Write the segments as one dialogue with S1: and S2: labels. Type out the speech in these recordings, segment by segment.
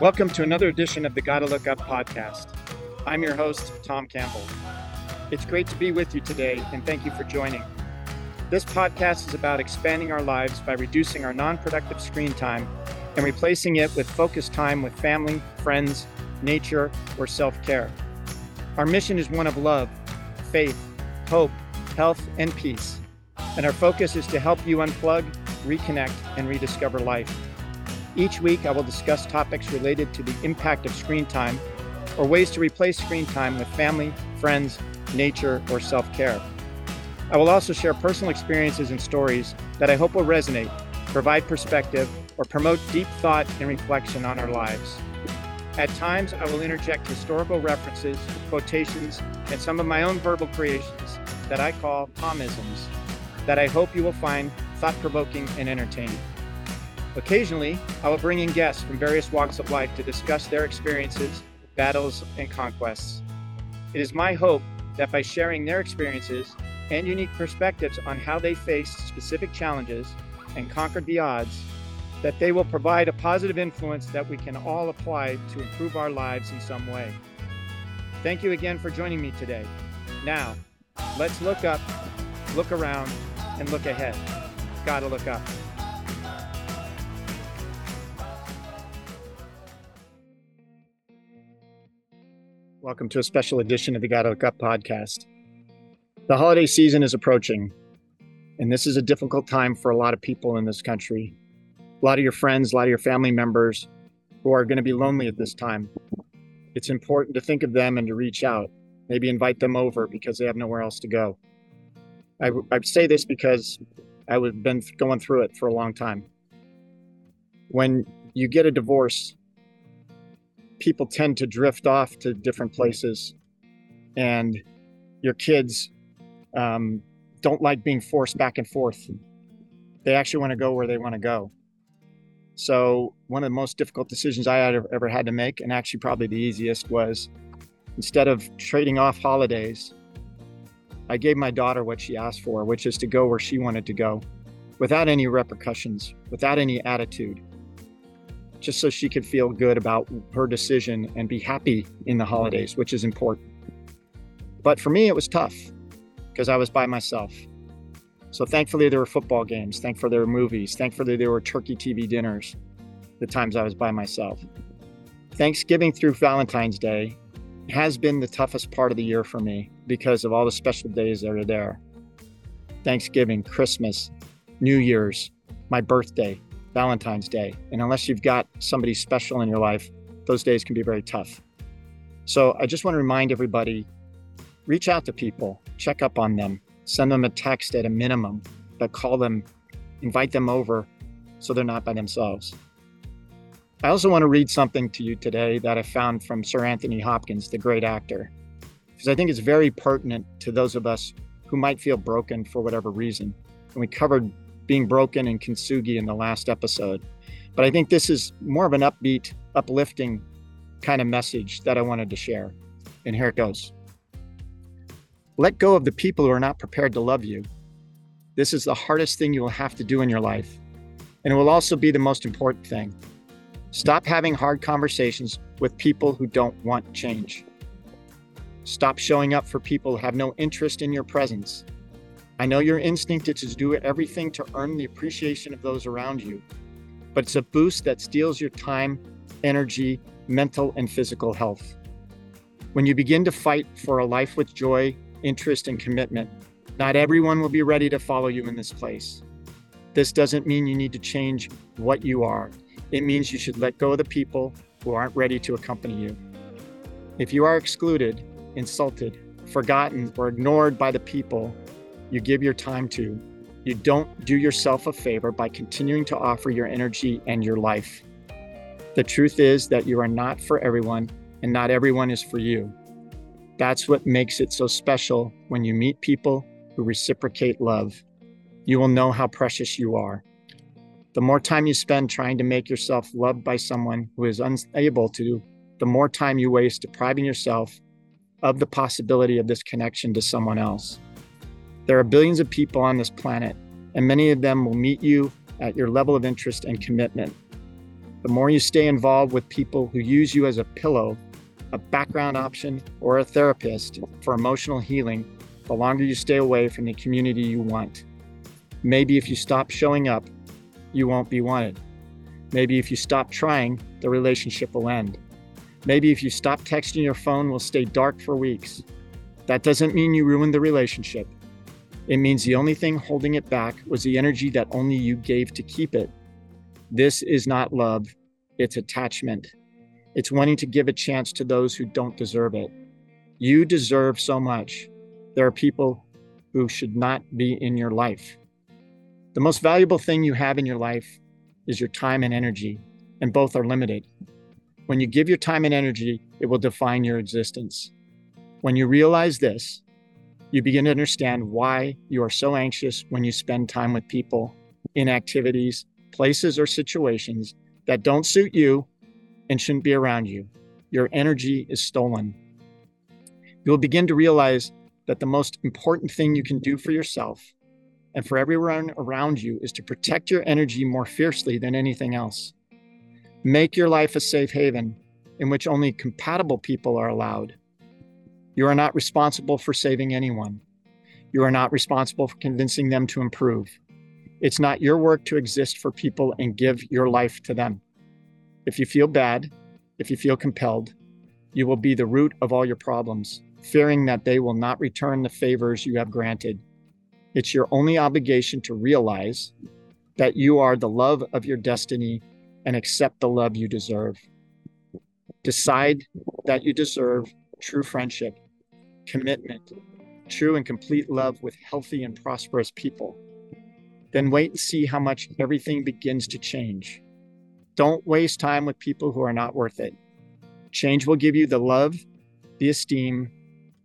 S1: Welcome to another edition of the Gotta Look Up podcast. I'm your host, Tom Campbell. It's great to be with you today, and thank you for joining. This podcast is about expanding our lives by reducing our non productive screen time and replacing it with focused time with family, friends, nature, or self care. Our mission is one of love, faith, hope, health, and peace. And our focus is to help you unplug, reconnect, and rediscover life. Each week, I will discuss topics related to the impact of screen time or ways to replace screen time with family, friends, nature, or self care. I will also share personal experiences and stories that I hope will resonate, provide perspective, or promote deep thought and reflection on our lives. At times, I will interject historical references, quotations, and some of my own verbal creations that I call Tomisms that I hope you will find thought provoking and entertaining. Occasionally, I will bring in guests from various walks of life to discuss their experiences, battles, and conquests. It is my hope that by sharing their experiences and unique perspectives on how they faced specific challenges and conquered the odds, that they will provide a positive influence that we can all apply to improve our lives in some way. Thank you again for joining me today. Now, let's look up, look around, and look ahead. Gotta look up. Welcome to a special edition of the Gotta Look Up podcast. The holiday season is approaching, and this is a difficult time for a lot of people in this country. A lot of your friends, a lot of your family members who are going to be lonely at this time. It's important to think of them and to reach out, maybe invite them over because they have nowhere else to go. I, I say this because I've been going through it for a long time. When you get a divorce, people tend to drift off to different places, and your kids um, don't like being forced back and forth. They actually want to go where they want to go. So, one of the most difficult decisions I had ever had to make, and actually probably the easiest, was instead of trading off holidays, I gave my daughter what she asked for, which is to go where she wanted to go without any repercussions, without any attitude just so she could feel good about her decision and be happy in the holidays, which is important. But for me, it was tough because I was by myself. So thankfully, there were football games. Thankfully, there were movies. Thankfully, there were turkey TV dinners the times I was by myself. Thanksgiving through Valentine's Day has been the toughest part of the year for me because of all the special days that are there Thanksgiving, Christmas, New Year's, my birthday, Valentine's Day. And unless you've got somebody special in your life, those days can be very tough. So I just want to remind everybody reach out to people, check up on them, send them a text at a minimum, but call them, invite them over so they're not by themselves. I also want to read something to you today that I found from Sir Anthony Hopkins, the great actor, because I think it's very pertinent to those of us who might feel broken for whatever reason. And we covered being broken in kintsugi in the last episode. But I think this is more of an upbeat, uplifting kind of message that I wanted to share. And here it goes Let go of the people who are not prepared to love you. This is the hardest thing you will have to do in your life. And it will also be the most important thing. Stop having hard conversations with people who don't want change. Stop showing up for people who have no interest in your presence I know your instinct is to do everything to earn the appreciation of those around you, but it's a boost that steals your time, energy, mental, and physical health. When you begin to fight for a life with joy, interest, and commitment, not everyone will be ready to follow you in this place. This doesn't mean you need to change what you are. It means you should let go of the people who aren't ready to accompany you. If you are excluded, insulted, forgotten, or ignored by the people you give your time to, you don't do yourself a favor by continuing to offer your energy and your life. The truth is that you are not for everyone, and not everyone is for you. That's what makes it so special when you meet people who reciprocate love. You will know how precious you are. The more time you spend trying to make yourself loved by someone who is unable to, the more time you waste depriving yourself of the possibility of this connection to someone else. There are billions of people on this planet, and many of them will meet you at your level of interest and commitment. The more you stay involved with people who use you as a pillow, a background option, or a therapist for emotional healing, the longer you stay away from the community you want. Maybe if you stop showing up, you won't be wanted. Maybe if you stop trying, the relationship will end. Maybe if you stop texting, your phone will stay dark for weeks. That doesn't mean you ruined the relationship. It means the only thing holding it back was the energy that only you gave to keep it. This is not love, it's attachment. It's wanting to give a chance to those who don't deserve it. You deserve so much. There are people who should not be in your life. The most valuable thing you have in your life is your time and energy, and both are limited. When you give your time and energy, it will define your existence. When you realize this, you begin to understand why you are so anxious when you spend time with people in activities, places, or situations that don't suit you and shouldn't be around you. Your energy is stolen. You'll begin to realize that the most important thing you can do for yourself and for everyone around you is to protect your energy more fiercely than anything else. Make your life a safe haven in which only compatible people are allowed. You are not responsible for saving anyone. You are not responsible for convincing them to improve. It's not your work to exist for people and give your life to them. If you feel bad, if you feel compelled, you will be the root of all your problems, fearing that they will not return the favors you have granted. It's your only obligation to realize that you are the love of your destiny and accept the love you deserve. Decide that you deserve true friendship, commitment, true and complete love with healthy and prosperous people. Then wait and see how much everything begins to change. Don't waste time with people who are not worth it. Change will give you the love, the esteem,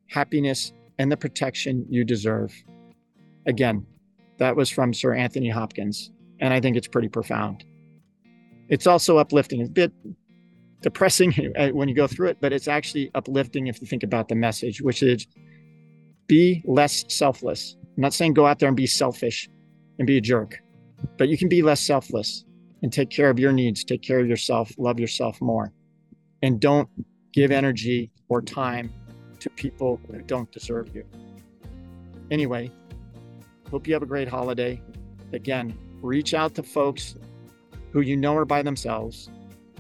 S1: happiness, and the protection you deserve. Again, that was from Sir Anthony Hopkins, and I think it's pretty profound. It's also uplifting. It's a bit depressing uh, when you go through it, but it's actually uplifting if you think about the message, which is be less selfless. I'm not saying go out there and be selfish and be a jerk, but you can be less selfless and take care of your needs, take care of yourself, love yourself more. And don't give energy or time to people who don't deserve you. Anyway, hope you have a great holiday. Again, reach out to folks who you know are by themselves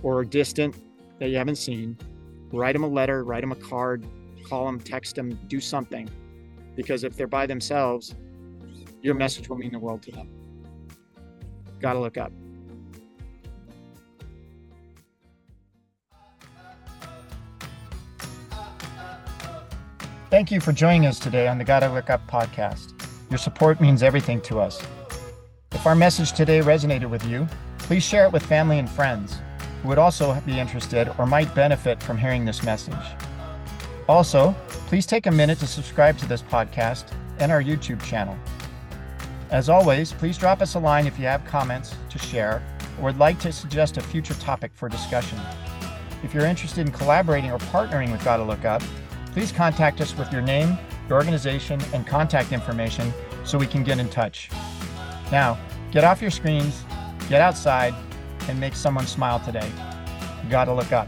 S1: or are distant that you haven't seen. Write them a letter, write them a card, call them, text them, do something. Because if they're by themselves, your message will mean the world to them. Gotta look up. Thank you for joining us today on the Gotta Look Up podcast. Your support means everything to us. If our message today resonated with you, please share it with family and friends who would also be interested or might benefit from hearing this message. Also, please take a minute to subscribe to this podcast and our YouTube channel. As always, please drop us a line if you have comments to share or would like to suggest a future topic for discussion. If you're interested in collaborating or partnering with Gotta Look Up, please contact us with your name, your organization, and contact information so we can get in touch. Now, get off your screens, get outside, and make someone smile today. You gotta look up.